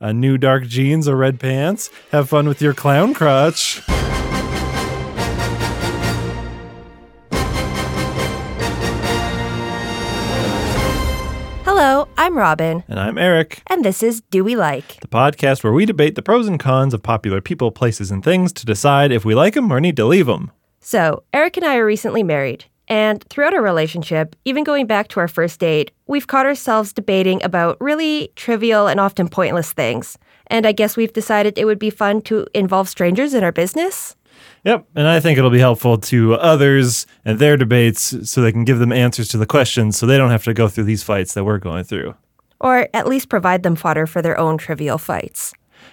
a new dark jeans or red pants. Have fun with your clown crotch. Hello, I'm Robin, And I'm Eric, and this is Do We Like? the podcast where we debate the pros and cons of popular people, places, and things to decide if we like them or need to leave them. So, Eric and I are recently married, and throughout our relationship, even going back to our first date, we've caught ourselves debating about really trivial and often pointless things. And I guess we've decided it would be fun to involve strangers in our business. Yep, and I think it'll be helpful to others and their debates so they can give them answers to the questions so they don't have to go through these fights that we're going through. Or at least provide them fodder for their own trivial fights.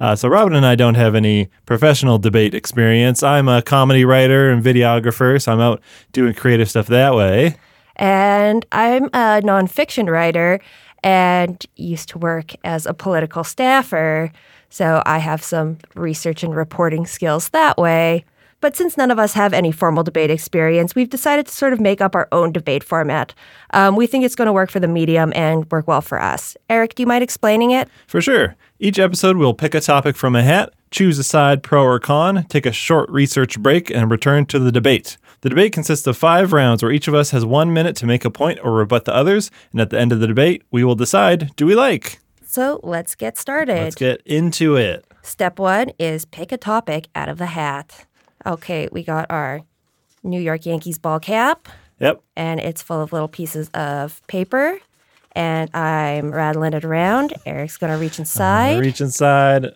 Uh, so, Robin and I don't have any professional debate experience. I'm a comedy writer and videographer, so I'm out doing creative stuff that way. And I'm a nonfiction writer and used to work as a political staffer. So I have some research and reporting skills that way. But since none of us have any formal debate experience, we've decided to sort of make up our own debate format. Um, we think it's going to work for the medium and work well for us. Eric, do you mind explaining it? For sure. Each episode, we'll pick a topic from a hat, choose a side, pro or con, take a short research break, and return to the debate. The debate consists of five rounds where each of us has one minute to make a point or rebut the others, and at the end of the debate, we will decide do we like? So let's get started. Let's get into it. Step one is pick a topic out of the hat. Okay, we got our New York Yankees ball cap, Yep. and it's full of little pieces of paper. And I'm rattling it around. Eric's gonna reach inside. Reach inside,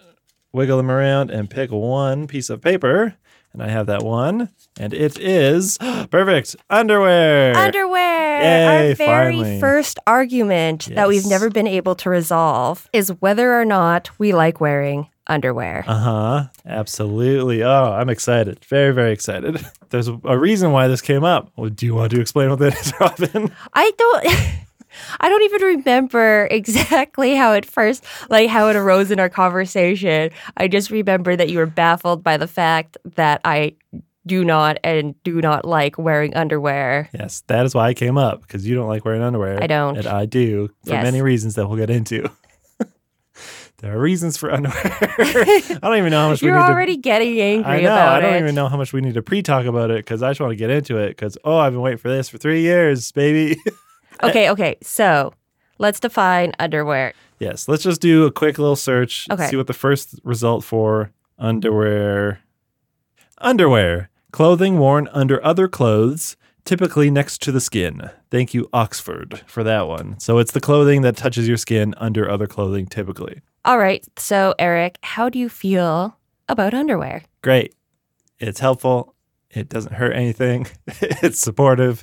wiggle them around, and pick one piece of paper. And I have that one, and it is perfect underwear. Underwear. Yay, Our very finally. first argument that we've never been able to resolve is whether or not we like wearing underwear. Uh huh. Absolutely. Oh, I'm excited. Very, very excited. There's a reason why this came up. Well, do you want to explain what that is, Robin? I don't I don't even remember exactly how it first like how it arose in our conversation. I just remember that you were baffled by the fact that I do not and do not like wearing underwear. Yes, that is why I came up because you don't like wearing underwear. I don't. And I do for Yes. many reasons that we'll get into. There are reasons for underwear. I don't even know how much You're we need already getting angry I know. I don't it. even know how much we need to pre-talk about it because I just want to get into it because oh, I've been waiting for this for three years, baby. Okay, okay. So, let's define underwear. yes, let's just do a quick little search. Okay. See what the first result for underwear. Underwear, clothing worn under other clothes, typically next to the skin. Thank you, Oxford, for that one. So it's the clothing that touches your skin under other clothing, typically. All right. So, Eric, how do you feel about underwear? Great. It's helpful. It doesn't hurt anything. it's supportive.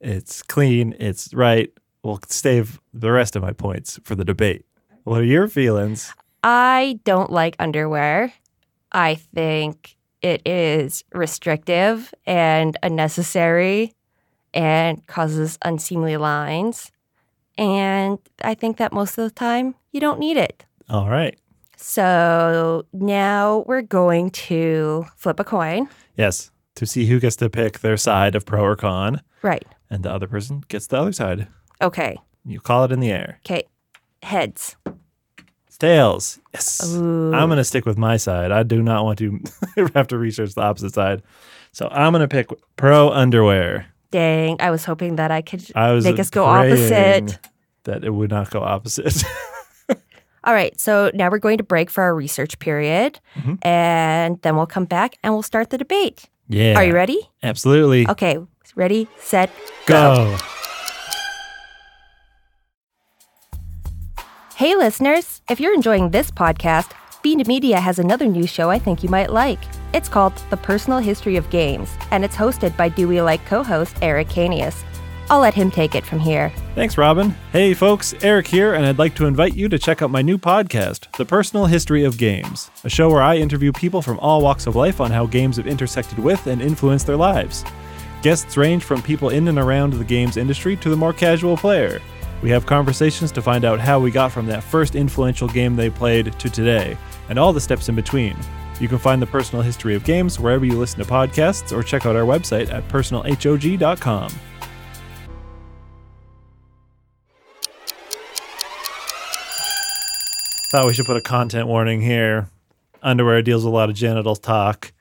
It's clean. It's right. We'll save the rest of my points for the debate. What are your feelings? I don't like underwear. I think it is restrictive and unnecessary and causes unseemly lines. And I think that most of the time you don't need it. All right. So now we're going to flip a coin. Yes. To see who gets to pick their side of pro or con, Right. and the other person gets the other side. Okay. You call it in the air. Okay. Heads. Tails. Yes. Ooh. I'm going to stick with my side. I do not want to have to research the opposite side. So I'm going to pick pro underwear. Dang. I was hoping that I could I was make us go opposite. That it would not go opposite. All right, so now we're going to break for our research period, Mhm. and then we'll come back and we'll start the debate. yeah. Are you ready? Absolutely. Okay, ready, set, go. Go. Hey, listeners, if you're enjoying this podcast, Fiend Media has another new show I think you might like. It's called The Personal History of Games, and it's hosted by Do We Like co host Eric Canius. I'll let him take it from here. Thanks, Robin. Hey, folks, Eric here, and I'd like to invite you to check out my new podcast, The Personal History of Games, a show where I interview people from all walks of life on how games have intersected with and influenced their lives. Guests range from people in and around the games industry to the more casual player. We have conversations to find out how we got from that first influential game they played to today, and all the steps in between. You can find the personal history of games wherever you listen to podcasts or check out our website at personalhog.com. Thought we should put a content warning here. Underwear deals with a lot of genital talk.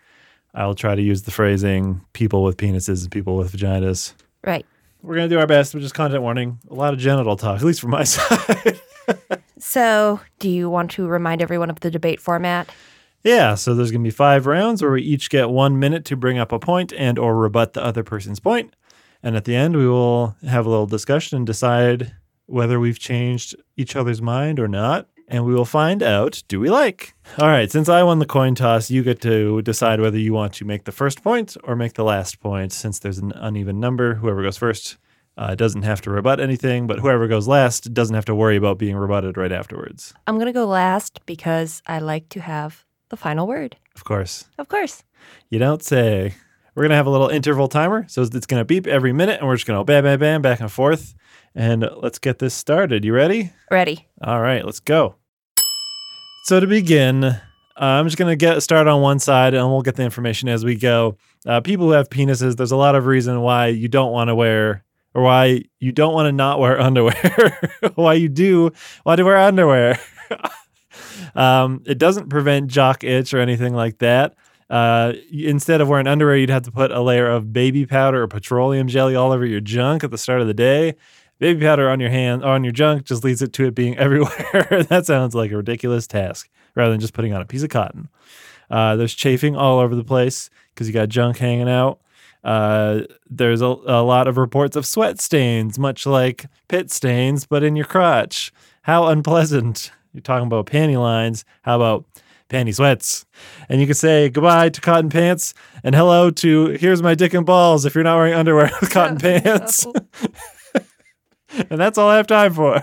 I'll try to use the phrasing people with penises and people with vaginas. Right. We're going to do our best, but just content warning. A lot of genital talk, at least from my side. So, do you want to remind everyone of the debate format? yeah, so there's going to be five rounds where we each get one minute to bring up a point and or rebut the other person's point. And at the end, we will have a little discussion and decide whether we've changed each other's mind or not. And we will find out do we like? All right, since I won the coin toss, you get to decide whether you want to make the first point or make the last point. Since there's an uneven number, whoever goes first uh, doesn't have to rebut anything, but whoever goes last doesn't have to worry about being rebutted right afterwards. I'm going to go last because I like to have the final word. Of course. Of course. You don't say. We're going to have a little interval timer. So it's going to beep every minute, and we're just going to bam, bam, bam, back and forth. And let's get this started. You ready? Ready. All right, let's go. So to begin, uh, I'm just going to get started on one side, and we'll get the information as we go. Uh, people who have penises, there's a lot of reason why you don't want to wear, or why you don't want to not wear underwear. why you do want to wear underwear. um, it doesn't prevent jock itch or anything like that. Uh, instead of wearing underwear, you'd have to put a layer of baby powder or petroleum jelly all over your junk at the start of the day. Baby powder on your hand, on your junk, just leads it to it being everywhere. that sounds like a ridiculous task rather than just putting on a piece of cotton. Uh, there's chafing all over the place because you got junk hanging out. Uh, there's a, a lot of reports of sweat stains, much like pit stains, but in your crotch. How unpleasant. You're talking about panty lines. How about panty sweats? And you can say goodbye to cotton pants and hello to here's my dick and balls if you're not wearing underwear with cotton pants. and that's all I have time for.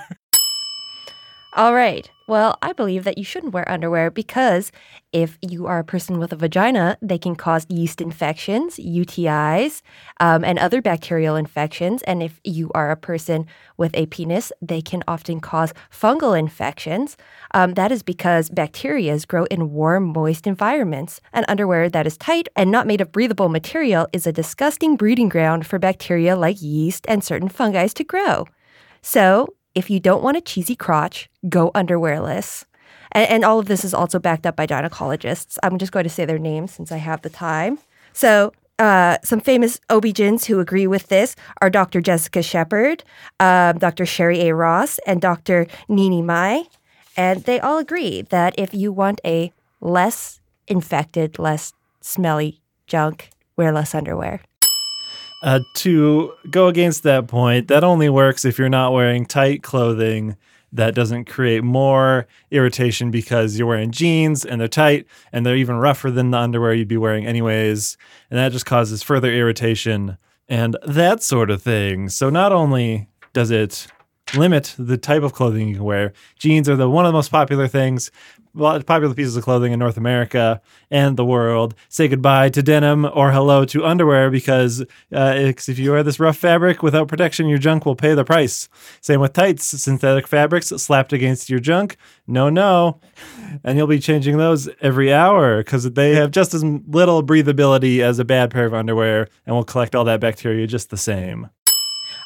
All right. Well, I believe that you shouldn't wear underwear because if you are a person with a vagina, they can cause yeast infections, UTIs, um, and other bacterial infections. And if you are a person with a penis, they can often cause fungal infections. Um, that is because bacteria grow in warm, moist environments. And underwear that is tight and not made of breathable material is a disgusting breeding ground for bacteria like yeast and certain fungi to grow. So, if you don't want a cheesy crotch, go underwearless. And, and, all of this is also backed up by gynecologists. I'm just going to say their names since I have the time. So, uh, some famous OB-GYNs who agree with this are Dr. Jessica Shepherd, uh, Dr. Sherry A. Ross, and Dr. Nini Mai. And they all agree that if you want a less infected, less smelly junk, wear less underwear. Uh, to go against that point, that only works if you're not wearing tight clothing that doesn't create more irritation because you're wearing jeans and they're tight and they're even rougher than the underwear you'd be wearing anyways. And that just causes further irritation and that sort of thing. So not only does it limit the type of clothing you can wear, jeans are the one of the most popular things popular pieces of clothing in North America and the world. Say goodbye to denim or hello to underwear because uh, if you wear this rough fabric without protection, your junk will pay the price. Same with tights, synthetic fabrics slapped against your junk. No, no. And you'll be changing those every hour because they have just as little breathability as a bad pair of underwear and will collect all that bacteria just the same.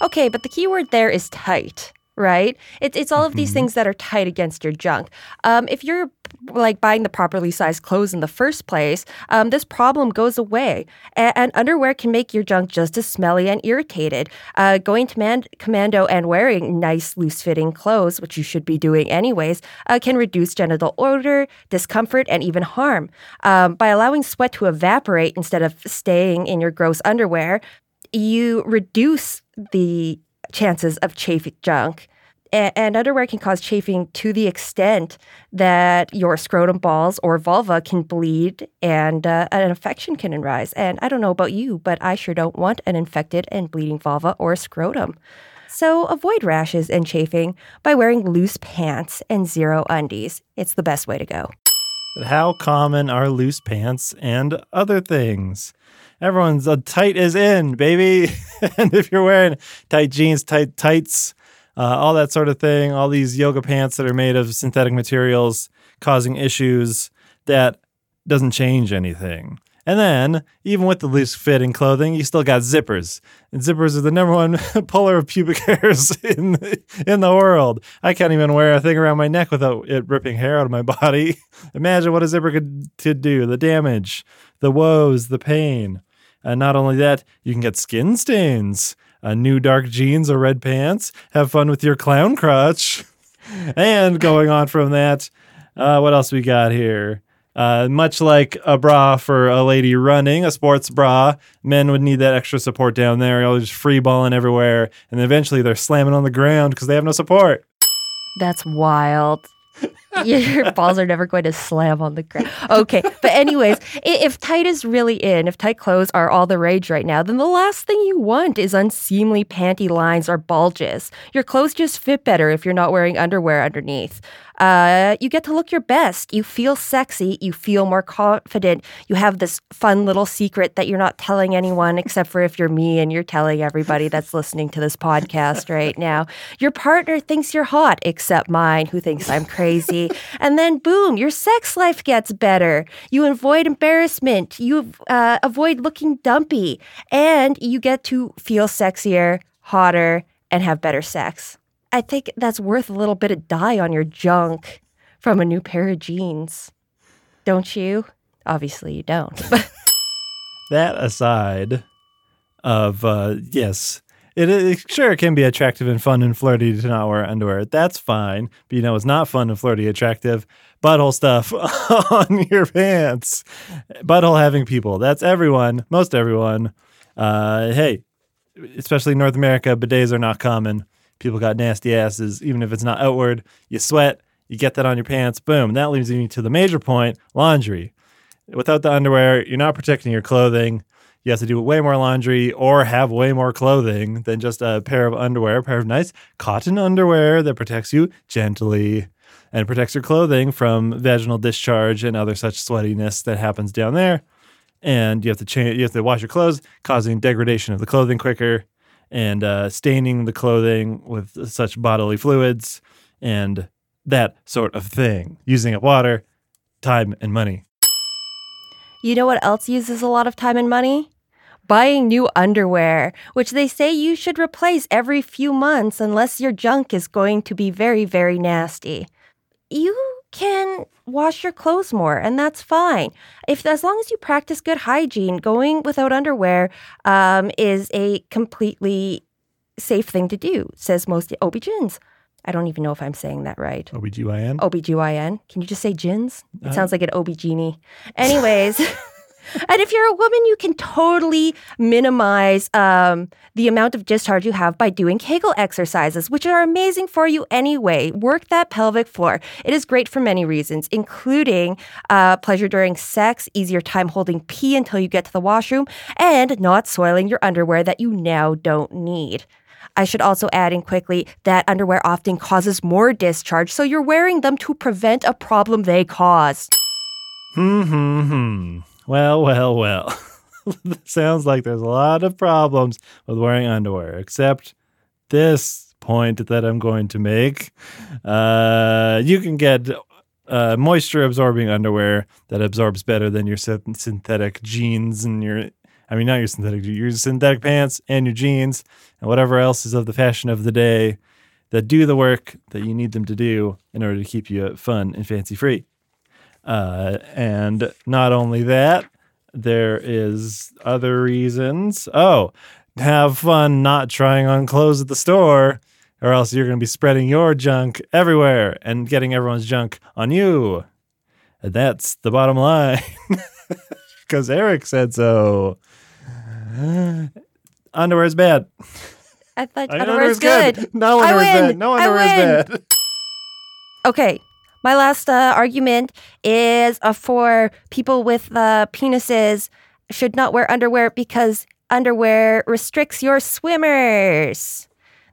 Okay, but the key word there is tight right? It's it's all of these mm-hmm. things that are tight against your junk. Um, if you're like buying the properly sized clothes in the first place, um, this problem goes away. A- and underwear can make your junk just as smelly and irritated. Uh, going to man- commando and wearing nice, loose fitting clothes, which you should be doing anyways, uh, can reduce genital odor, discomfort, and even harm. Um, by allowing sweat to evaporate instead of staying in your gross underwear, you reduce the chances of chafing junk. And underwear can cause chafing to the extent that your scrotum balls or vulva can bleed and uh, an infection can arise. And I don't know about you, but I sure don't want an infected and bleeding vulva or scrotum. So avoid rashes and chafing by wearing loose pants and zero undies. It's the best way to go. But how common are loose pants and other things? Everyone's a tight is in, baby. and if you're wearing tight jeans, tight tights, uh, all that sort of thing, all these yoga pants that are made of synthetic materials causing issues, that doesn't change anything. And then, even with the loose fit fitting clothing, you still got zippers. And zippers are the number one puller of pubic hairs in the, in the world. I can't even wear a thing around my neck without it ripping hair out of my body. Imagine what a zipper could, could do the damage, the woes, the pain. And not only that, you can get skin stains, uh, new dark jeans or red pants. Have fun with your clown crotch. and going on from that, uh, what else we got here? Uh, much like a bra for a lady running, a sports bra, men would need that extra support down there. You're just free balling everywhere. And eventually they're slamming on the ground because they have no support. That's wild. Your balls are never going to slam on the ground. Okay. But, anyways, if tight is really in, if tight clothes are all the rage right now, then the last thing you want is unseemly panty lines or bulges. Your clothes just fit better if you're not wearing underwear underneath. Uh, you get to look your best. You feel sexy. You feel more confident. You have this fun little secret that you're not telling anyone except for if you're me and you're telling everybody that's listening to this podcast right now. Your partner thinks you're hot, except mine, who thinks I'm crazy. and then, boom, your sex life gets better. You avoid embarrassment. You uh, avoid looking dumpy. And you get to feel sexier, hotter, and have better sex. I think that's worth a little bit of dye on your junk from a new pair of jeans. Don't you? Obviously, you don't. that aside, of uh, yes, it, it, sure it can be attractive and fun and flirty to not wear underwear. That's fine, but you know it's not fun and flirty, attractive butthole stuff on your pants. Butthole having people. That's everyone, most everyone. Uh, hey, especially North America, bidets are not common people got nasty asses, even if it's not outward. You sweat, you get that on your pants, boom. That leads me to the major point laundry. Without the underwear, you're not protecting your clothing. You have to do way more laundry or have way more clothing than just a pair of underwear, a pair of nice cotton underwear that protects you gently and protects your clothing from vaginal discharge and other such sweatiness that happens down there. And you have to change, you have to wash your clothes, causing degradation of the clothing quicker and uh, staining the clothing with such bodily fluids and that sort of thing, using up water, time, and money. You know what else uses a lot of time and money? Buying new underwear, which they say you should replace every few months unless your junk is going to be very, very nasty. You can wash your clothes more, and that's fine. If as long as you practice good hygiene, going without underwear um, is a completely safe thing to do, says most OB-GYNs. I don't even know if I'm saying that right. OBGYN? OBGYN. Can you just say gins? It uh, sounds like an OB-GYN. Anyways. and if you're a woman, you can totally minimize um, the amount of discharge you have by doing Kegel exercises, which are amazing for you anyway. Work that pelvic floor. It is great for many reasons, including uh, pleasure during sex, easier time holding pee until you get to the washroom, and not soiling your underwear that you now don't need. I should also add in quickly that underwear often causes more discharge, so you're wearing them to prevent a problem they cause. Hmm, hmm, hmm. Well, well, well. Sounds like there's a lot of problems with wearing underwear, except this point that I'm going to make. Uh, you can get uh, moisture absorbing underwear that absorbs better than your synthetic jeans and your, I mean, not your synthetic, your synthetic pants and your jeans and whatever else is of the fashion of the day that do the work that you need them to do in order to keep you fun and fancy free. Uh, and not only that, there is other reasons. Oh, have fun not trying on clothes at the store, or else you're going to be spreading your junk everywhere and getting everyone's junk on you. And that's the bottom line. Because Eric said so. Underwear is bad. I thought underwear is good. good. No underwear is bad. No underwear is bad. Okay, my last uh, argument is uh, for people with uh, penises should not wear underwear because underwear restricts your swimmers.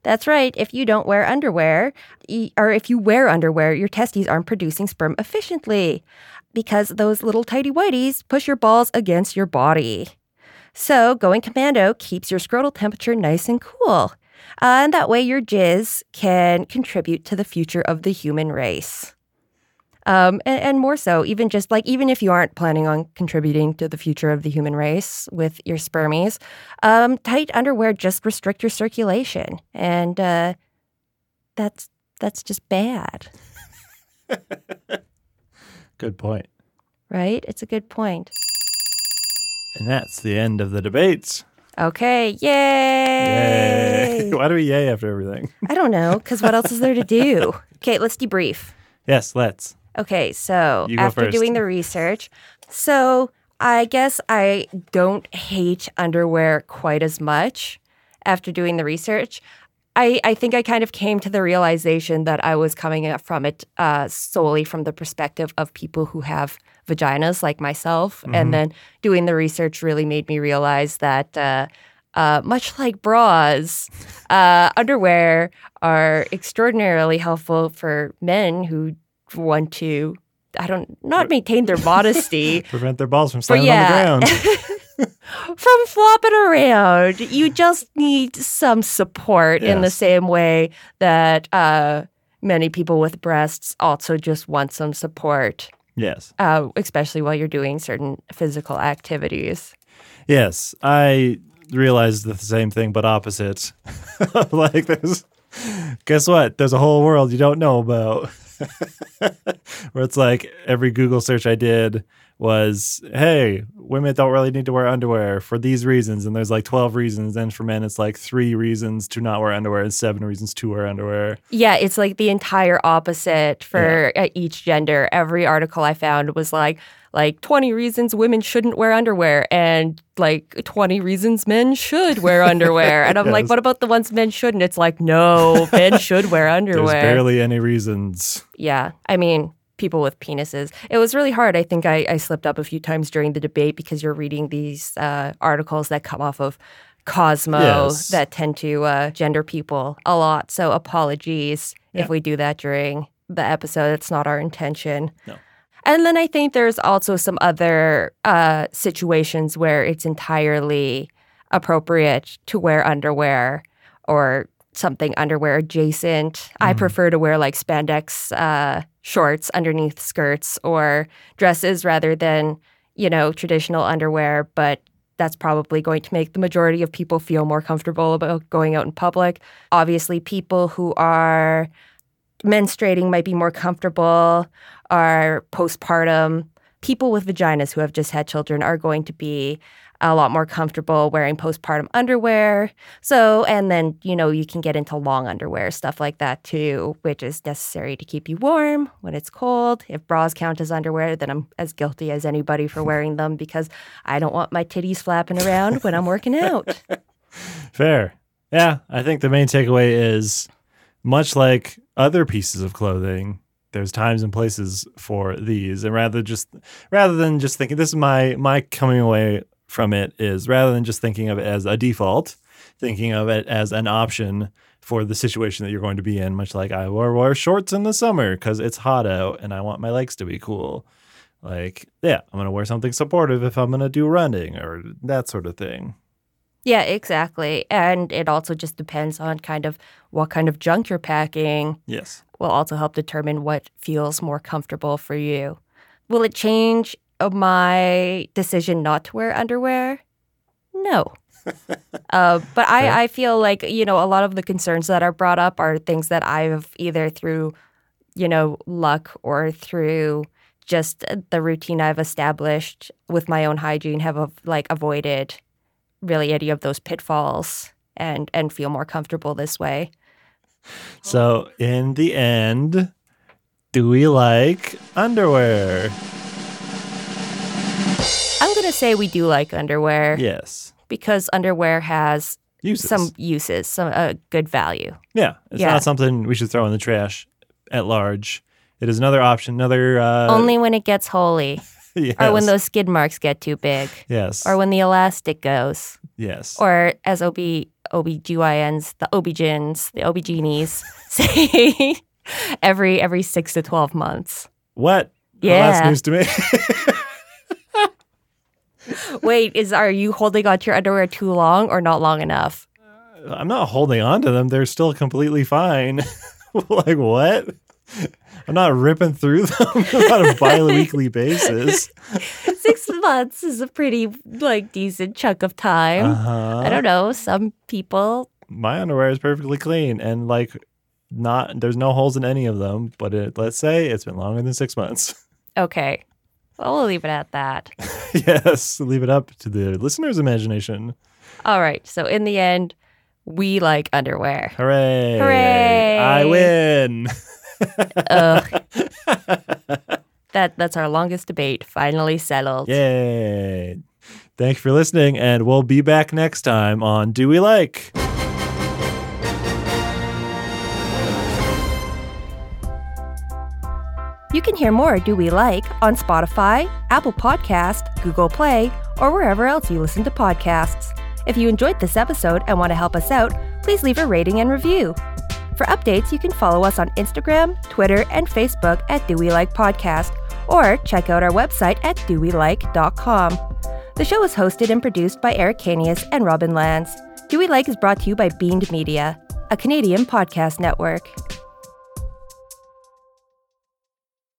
That's right. If you don't wear underwear, or if you wear underwear, your testes aren't producing sperm efficiently because those little tidy whities push your balls against your body. So, going commando keeps your scrotal temperature nice and cool. Uh, and that way, your jizz can contribute to the future of the human race. Um, and, and more so, even just like, even if you aren't planning on contributing to the future of the human race with your spermies, um, tight underwear just restrict your circulation. And uh, that's, that's just bad, Good point. right? It's a good point. And that's the end of the debates. Okay, yay! Yay. Why do we yay after everything? I don't know, because what else is there to do? Okay, let's debrief. Yes, let's. Okay, so after first. doing the research, so I guess I don't hate underwear quite as much after doing the research. I, I think I kind of came to the realization that I was coming from it uh, solely from the perspective of people who have vaginas like myself. Mm-hmm. And then doing the research really made me realize that uh, uh, much like bras, uh, underwear are extraordinarily helpful for men who want to, I don't, not maintain their modesty, Prevent their balls from standing yeah, on the ground. from flopping around. You just need some support in the same way that uh, many people with breasts also just want some support, yes. uh, especially while you're doing certain physical activities. Yes. I realized the same thing, but opposite. like, there's, guess what? There's a whole world you don't know about. Where it's like every Google search I did was, hey, women don't really need to wear underwear for these reasons. And there's like 12 reasons. And for men, it's like three reasons to not wear underwear and seven reasons to wear underwear. Yeah, it's like the entire opposite for uh, each gender. Every article I found was like like 20 reasons women shouldn't wear underwear and like 20 reasons men should wear underwear. And I'm like, what about the ones men shouldn't? It's like, no, men should wear There's underwear. barely any reasons. Yeah. I mean, people with penises. It was really hard. I think I, I slipped up a few times during the debate because you're reading these uh, articles that come off of Cosmo Yes. that tend to uh, gender people a lot. So apologies Yeah. if we do that during the episode. It's not our intention. No. And then I think there's also some other uh, situations where it's entirely appropriate to wear underwear or something underwear adjacent. I prefer to wear like spandex uh, shorts underneath skirts or dresses rather than, you know, traditional underwear. But that's probably going to make the majority of people feel more comfortable about going out in public. Obviously, people who are menstruating might be more comfortable, are postpartum. People with vaginas who have just had children are going to be a lot more comfortable wearing postpartum underwear. So, and then, you know, you can get into long underwear, stuff like that too, which is necessary to keep you warm when it's cold. If bras count as underwear, then I'm as guilty as anybody for wearing them because I don't want my titties flapping around when I'm working out. Fair. Yeah, I think the main takeaway is much like other pieces of clothing, there's times and places for these. And rather just rather than just thinking this is my my coming away from it is rather than just thinking of it as a default, thinking of it as an option for the situation that you're going to be in, much like I wear, wear shorts in the summer because it's hot out and I want my legs to be cool. Like, yeah, I'm going to wear something supportive if I'm going to do running or that sort of thing. Yeah, exactly. And it also just depends on kind of what kind of junk you're packing Yes. will also help determine what feels more comfortable for you. Will it change my decision not to wear underwear? No. uh, but I, I feel like, you know, a lot of the concerns that are brought up are things that I've either through, you know, luck or through just the routine I've established with my own hygiene have av- like avoided really any of those pitfalls and and feel more comfortable this way. So, in the end, do we like underwear? I'm going to say we do like underwear Yes. because underwear has Uses. some uses, some uh, good value. yeah. It's Yeah. not something we should throw in the trash at large. It is another option, another. Uh, Only when it gets holy yes. or when those skid marks get too big Yes. or when the elastic goes yes. or as OB OBGYNs, the OBGYNs, the OBGYNs say every every 6 to 12 months. what? Well, Yeah. that's news to me. Wait, is are you holding onto your underwear too long or not long enough? I'm not holding on to them. They're still completely fine. like, what? I'm not ripping through them on a bi-weekly basis. Six months is a pretty like decent chunk of time. Uh-huh. I don't know. Some people. My underwear is perfectly clean and like not there's no holes in any of them, but it, let's say it's been longer than 6 months. Okay. Well, we'll leave it at that. yes, leave it up to the listener's imagination. All right. So in the end, we like underwear. Hooray! Hooray! I win. Ugh. that that's our longest debate finally settled. Yay! Thanks for listening, and we'll be back next time on Do We Like? You can hear more Do We Like on Spotify, Apple Podcast, Google Play, or wherever else you listen to podcasts. If you enjoyed this episode and want to help us out, please leave a rating and review. For updates, you can follow us on Instagram, Twitter, and Facebook at Do We Like Podcast, or check out our website at dowelike.com. The show is hosted and produced by Eric Canius and Robin Lance. Do We Like is brought to you by Beamed Media, a Canadian podcast network.